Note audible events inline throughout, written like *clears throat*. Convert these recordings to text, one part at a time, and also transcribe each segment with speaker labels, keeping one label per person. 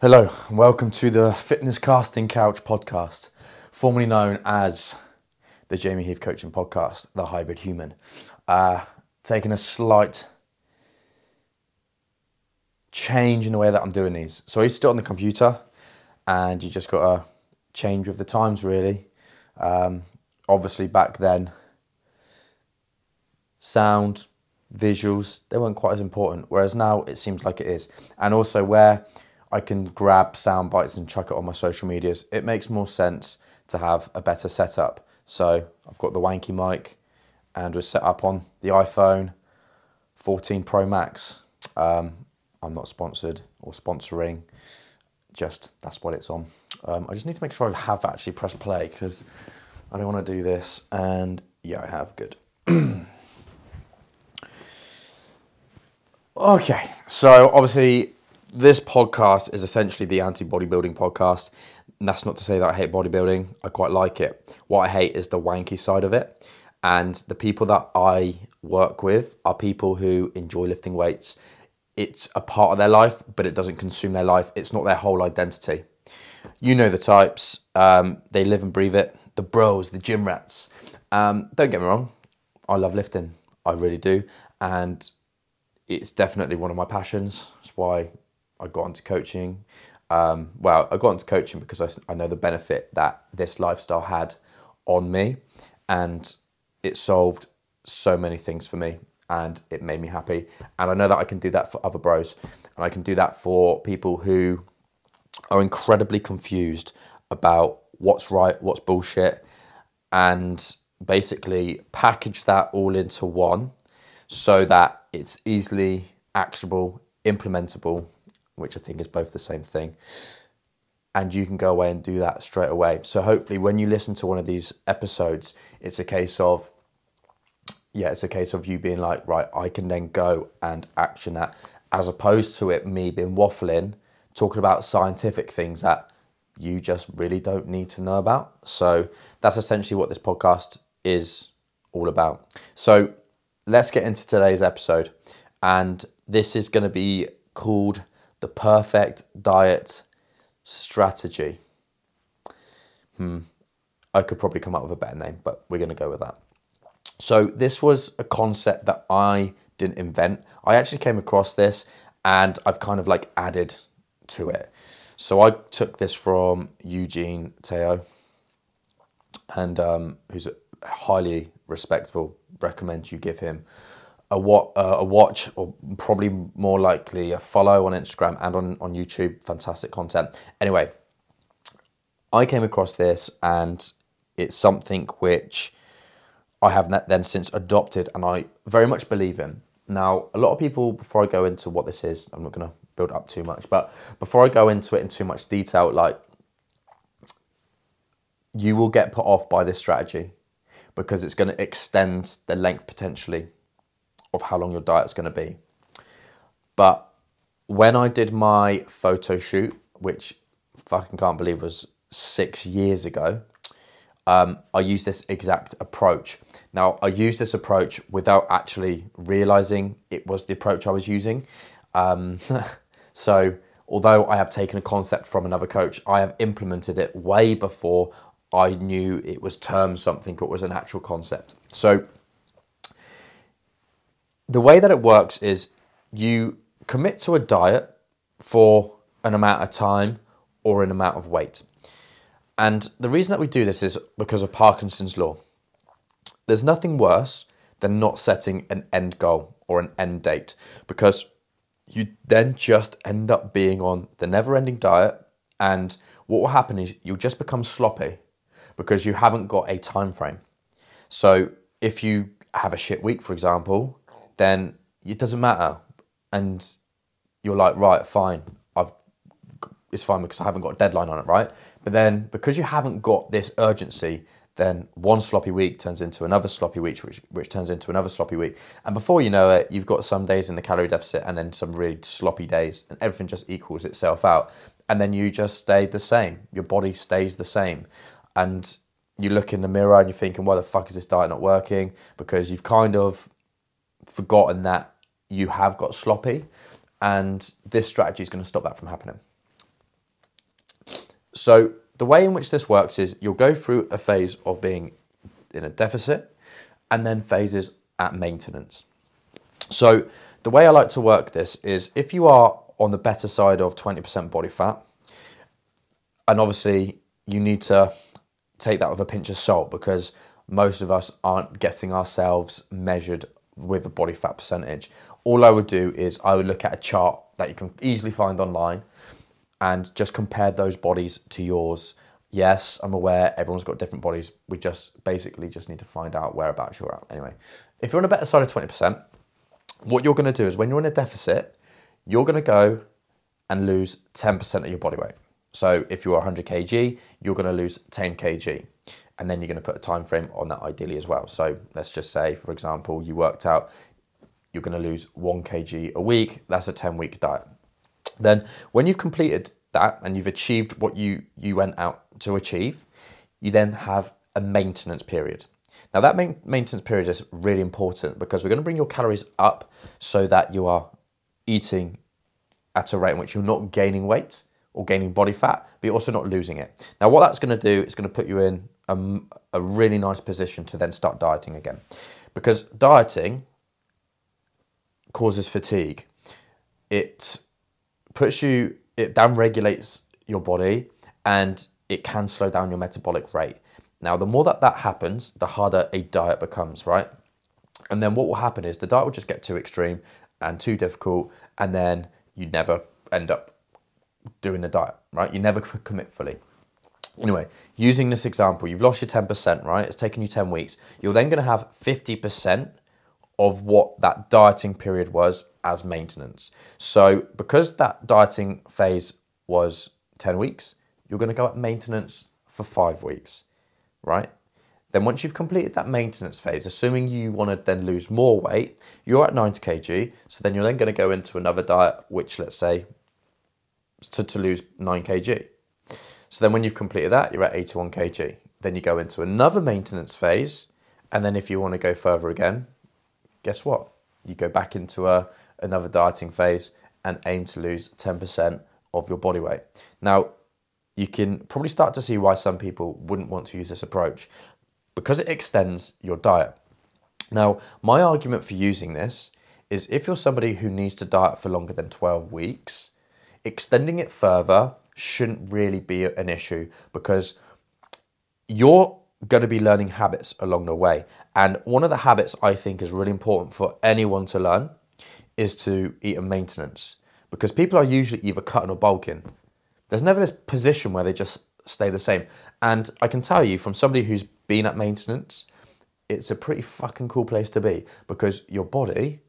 Speaker 1: Hello, and welcome to the Fitness Casting Couch podcast, formerly known as the Jamie Heath Coaching Podcast, The Hybrid Human. Uh, taking a slight change in the way that I'm doing these. So I used to do it on the computer, and you just got to change with the times, really. Um, obviously, back then, sound, visuals, they weren't quite as important, whereas now it seems like it is. And also, where I can grab sound bites and chuck it on my social medias. It makes more sense to have a better setup. So I've got the wanky mic and we're set up on the iPhone 14 Pro Max. Um, I'm not sponsored or sponsoring, just that's what it's on. Um, I just need to make sure I have actually pressed play because I don't want to do this. And yeah, I have. Good. *clears throat* okay, so obviously this podcast is essentially the anti bodybuilding podcast. And that's not to say that I hate bodybuilding. I quite like it. What I hate is the wanky side of it. And the people that I work with are people who enjoy lifting weights. It's a part of their life, but it doesn't consume their life. It's not their whole identity. You know the types. Um, they live and breathe it. The bros, the gym rats. Um, don't get me wrong. I love lifting. I really do. And it's definitely one of my passions. That's why I got into coaching. Um, well, I got into coaching because I, I know the benefit that this lifestyle had on me, and it solved so many things for me, and it made me happy. And I know that I can do that for other bros, and I can do that for people who are incredibly confused about what's right, what's bullshit, and basically package that all into one so that it's easily actionable, implementable, which I think is both the same thing. And you can go away and do that straight away. So hopefully, when you listen to one of these episodes, it's a case of, yeah, it's a case of you being like, right, I can then go and action that, as opposed to it me being waffling, talking about scientific things that you just really don't need to know about. So that's essentially what this podcast is all about. So let's get into today's episode. And this is going to be called the perfect diet strategy. Hmm. I could probably come up with a better name, but we're going to go with that. So, this was a concept that I didn't invent. I actually came across this and I've kind of like added to it. So, I took this from Eugene Teo, and um, who's a highly respectable. Recommend you give him a what uh, a watch or probably more likely a follow on Instagram and on on YouTube. Fantastic content. Anyway, I came across this and it's something which I have then since adopted and I very much believe in. Now, a lot of people, before I go into what this is, I'm not going to build up too much, but before I go into it in too much detail, like you will get put off by this strategy because it's going to extend the length potentially of how long your diet's going to be. But when I did my photo shoot, which fucking can't believe was six years ago, um, I used this exact approach. Now, I used this approach without actually realizing it was the approach I was using. Um, *laughs* so, although I have taken a concept from another coach, I have implemented it way before I knew it was termed something or was an actual concept. So, the way that it works is you commit to a diet for an amount of time or an amount of weight. And the reason that we do this is because of Parkinson's law. There's nothing worse than not setting an end goal or an end date because you then just end up being on the never ending diet. And what will happen is you'll just become sloppy because you haven't got a time frame. So if you have a shit week, for example, then it doesn't matter. And you're like, right, fine, I've it's fine because I haven't got a deadline on it, right? But then because you haven't got this urgency, then one sloppy week turns into another sloppy week, which which turns into another sloppy week. And before you know it, you've got some days in the calorie deficit and then some really sloppy days, and everything just equals itself out. And then you just stay the same. Your body stays the same. And you look in the mirror and you're thinking, why the fuck is this diet not working? Because you've kind of forgotten that you have got sloppy, and this strategy is going to stop that from happening. So the way in which this works is you'll go through a phase of being in a deficit and then phases at maintenance. So the way I like to work this is if you are on the better side of 20% body fat, and obviously you need to take that with a pinch of salt because most of us aren't getting ourselves measured with a body fat percentage. All I would do is I would look at a chart that you can easily find online and just compare those bodies to yours. Yes, I'm aware everyone's got different bodies. We just basically just need to find out whereabouts you're at. Anyway, if you're on a better side of 20%, what you're going to do is when you're in a deficit, you're going to go and lose 10% of your body weight. So if you're 100 kg, you're going to lose 10 kg. And then you're going to put a time frame on that ideally as well. So let's just say, for example, you worked out you're going to lose 1 kg a week. That's a 10 week diet. Then when you've completed that and you've achieved what you, you went out to achieve, you then have a maintenance period. Now, that main, maintenance period is really important because we're going to bring your calories up so that you are eating at a rate in which you're not gaining weight or gaining body fat, but you're also not losing it. Now, what that's going to do is going to put you in a, a really nice position to then start dieting again. Because dieting causes fatigue. It puts you, it down regulates your body and it can slow down your metabolic rate. Now, the more that that happens, the harder a diet becomes, right? And then what will happen is the diet will just get too extreme and too difficult, and then you never end up doing the diet, right? You never *laughs* commit fully. Anyway, using this example, you've lost your 10%, right? It's taken you 10 weeks. You're then going to have 50% of what that dieting period was as maintenance. So, because that dieting phase was 10 weeks, you're going to go at maintenance for five weeks right? Then once you've completed that maintenance phase, assuming you want to then lose more weight, you're at 90 kg. So then you're then going to go into another diet, which let's say to, to lose 9 kg. So then when you've completed that, you're at 81 kg. Then you go into another maintenance phase. And then if you want to go further again, guess what? You go back into a, another dieting phase and aim to lose 10% of your body weight. Now, you can probably start to see why some people wouldn't want to use this approach because it extends your diet. Now, my argument for using this is if you're somebody who needs to diet for longer than 12 weeks, extending it further shouldn't really be an issue because you're going to be learning habits along the way. And one of the habits I think is really important for anyone to learn is to eat a maintenance because people are usually either cutting or bulking. There's never this position where they just stay the same. And I can tell you from somebody who's been at maintenance, it's a pretty fucking cool place to be because your body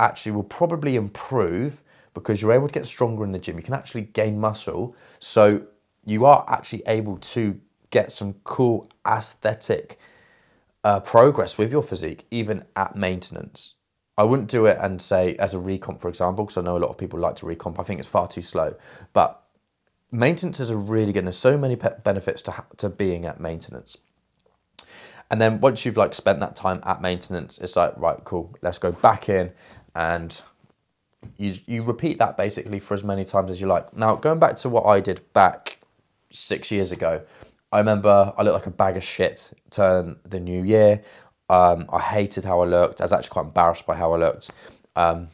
Speaker 1: actually will probably improve because you're able to get stronger in the gym. You can actually gain muscle. So you are actually able to get some cool aesthetic uh, progress with your physique, even at maintenance. I wouldn't do it and say as a recomp, for example, because I know a lot of people like to recomp. I think it's far too slow. But maintenance is a really good. There's so many benefits to to being at maintenance. And then once you've like spent that time at maintenance, it's like right, cool. Let's go back in, and you you repeat that basically for as many times as you like. Now going back to what I did back six years ago, I remember I looked like a bag of shit. Turn the new year. Um, I hated how I looked. I was actually quite embarrassed by how I looked. Um,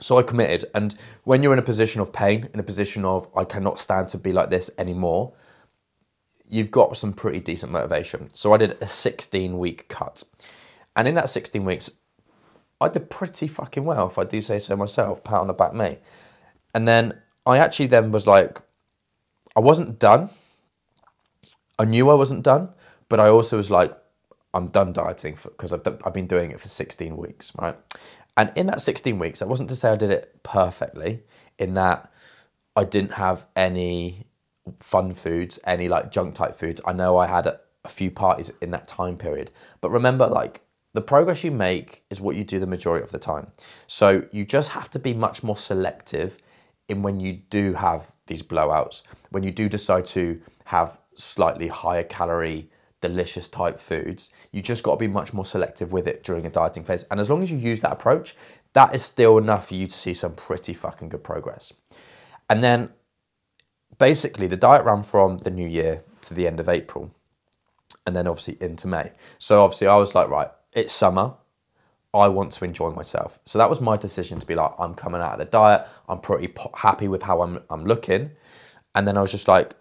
Speaker 1: so I committed. And when you're in a position of pain, in a position of I cannot stand to be like this anymore, you've got some pretty decent motivation. So I did a 16 week cut. And in that 16 weeks, I did pretty fucking well, if I do say so myself. Pat on the back, me. And then I actually then was like, I wasn't done. I knew I wasn't done, but I also was like, I'm done dieting because I've, I've been doing it for 16 weeks, right? And in that 16 weeks, that wasn't to say I did it perfectly, in that I didn't have any fun foods, any like junk type foods. I know I had a, a few parties in that time period. But remember, like, the progress you make is what you do the majority of the time. So you just have to be much more selective in when you do have these blowouts, when you do decide to have slightly higher calorie delicious type foods. You just got to be much more selective with it during a dieting phase. And as long as you use that approach, that is still enough for you to see some pretty fucking good progress. And then basically, the diet ran from the new year to the end of April, and then obviously into May. So obviously, I was like, right, it's summer. I want to enjoy myself. So that was my decision to be like, I'm coming out of the diet. I'm pretty po- happy with how I'm, I'm looking. And then I was just like,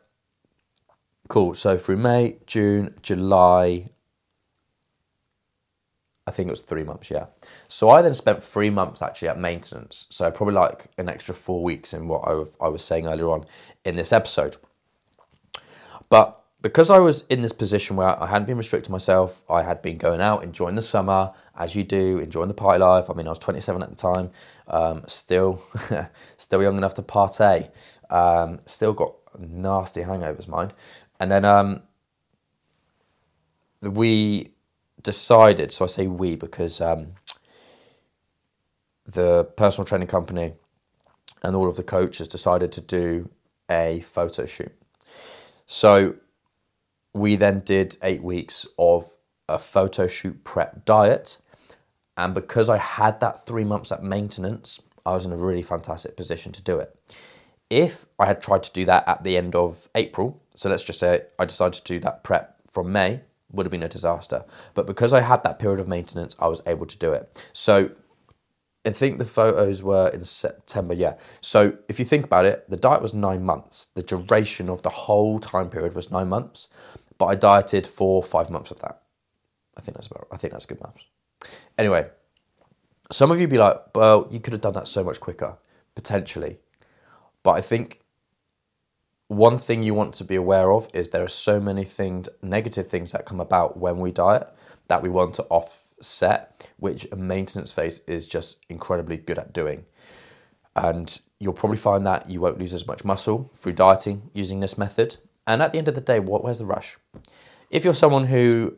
Speaker 1: cool. So through May, June, July, I think it was three months, yeah. So I then spent three months actually at maintenance. So probably like an extra four weeks in what I, I was saying earlier on in this episode. But because I was in this position where I hadn't been restricting myself, I had been going out, enjoying the summer, as you do, enjoying the party life. I mean, I was 27 at the time, um, still, *laughs* still young enough to partay. Um, still got nasty hangovers, mind. And then um, we decided, so I say we because um, the personal training company and all of the coaches decided to do a photo shoot. So we then did eight weeks of a photo shoot prep diet. And because I had that three months at maintenance, I was in a really fantastic position to do it. If I had tried to do that at the end of April, so let's just say I decided to do that prep from May, would have been a disaster. But because I had that period of maintenance, I was able to do it. So I think the photos were in September, yeah. So if you think about it, the diet was nine months. The duration of the whole time period was nine months, but I dieted for five months of that. I think that's about. I think that's good maths. Anyway, some of you be like, "Well, you could have done that so much quicker, potentially," but I think one thing you want to be aware of is there are so many things, negative things that come about when we diet that we want to offset, which a maintenance phase is just incredibly good at doing. And you'll probably find that you won't lose as much muscle through dieting using this method. And at the end of the day, what, where's the rush? If you're someone who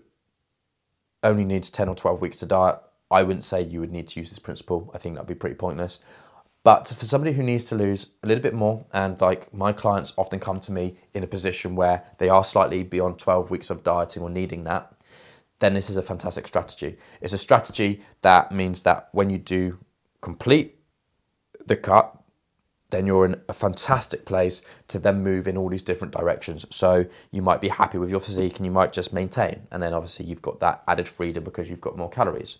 Speaker 1: only needs 10 or 12 weeks to diet, I wouldn't say you would need to use this principle. I think that'd be pretty pointless. But for somebody who needs to lose a little bit more, and like my clients often come to me in a position where they are slightly beyond 12 weeks of dieting or needing that, then this is a fantastic strategy. It's a strategy that means that when you do complete the cut, then you're in a fantastic place to then move in all these different directions. So you might be happy with your physique and you might just maintain. And then obviously you've got that added freedom because you've got more calories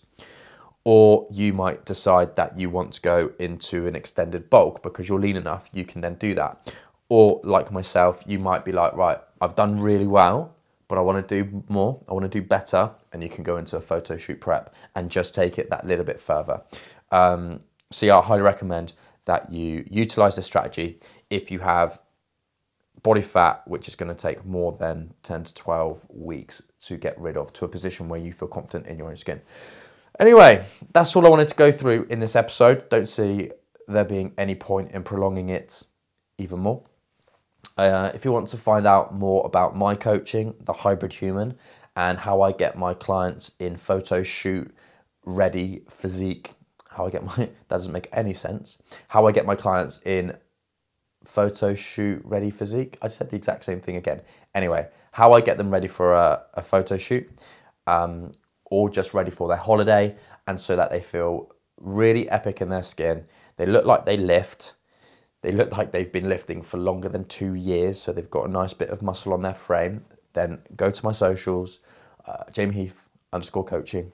Speaker 1: or you might decide that you want to go into an extended bulk because you're lean enough, you can then do that. Or, like myself, you might be like, right, I've done really well, but I want to do more, I want to do better, and you can go into a photo shoot prep and just take it that little bit further. Um, so, yeah, I highly recommend that you utilize this strategy if you have body fat, which is going to take more than 10 to 12 weeks to get rid of to a position where you feel confident in your own skin. Anyway, that's all I wanted to go through in this episode. Don't see there being any point in prolonging it even more. Uh, if you want to find out more about my coaching, the hybrid human, and how I get my clients in photo shoot ready physique, how I get my *laughs* that doesn't make any sense. How I get my clients in photo shoot ready physique. I said the exact same thing again. Anyway, how I get them ready for a, a photo shoot. Um, or just ready for their holiday, and so that they feel really epic in their skin. They look like they lift. They look like they've been lifting for longer than two years, so they've got a nice bit of muscle on their frame. Then go to my socials, uh, Jamie Heath underscore coaching,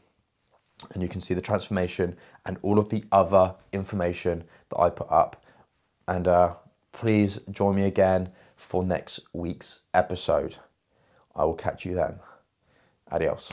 Speaker 1: and you can see the transformation and all of the other information that I put up. And uh, please join me again for next week's episode. I will catch you then. Adios.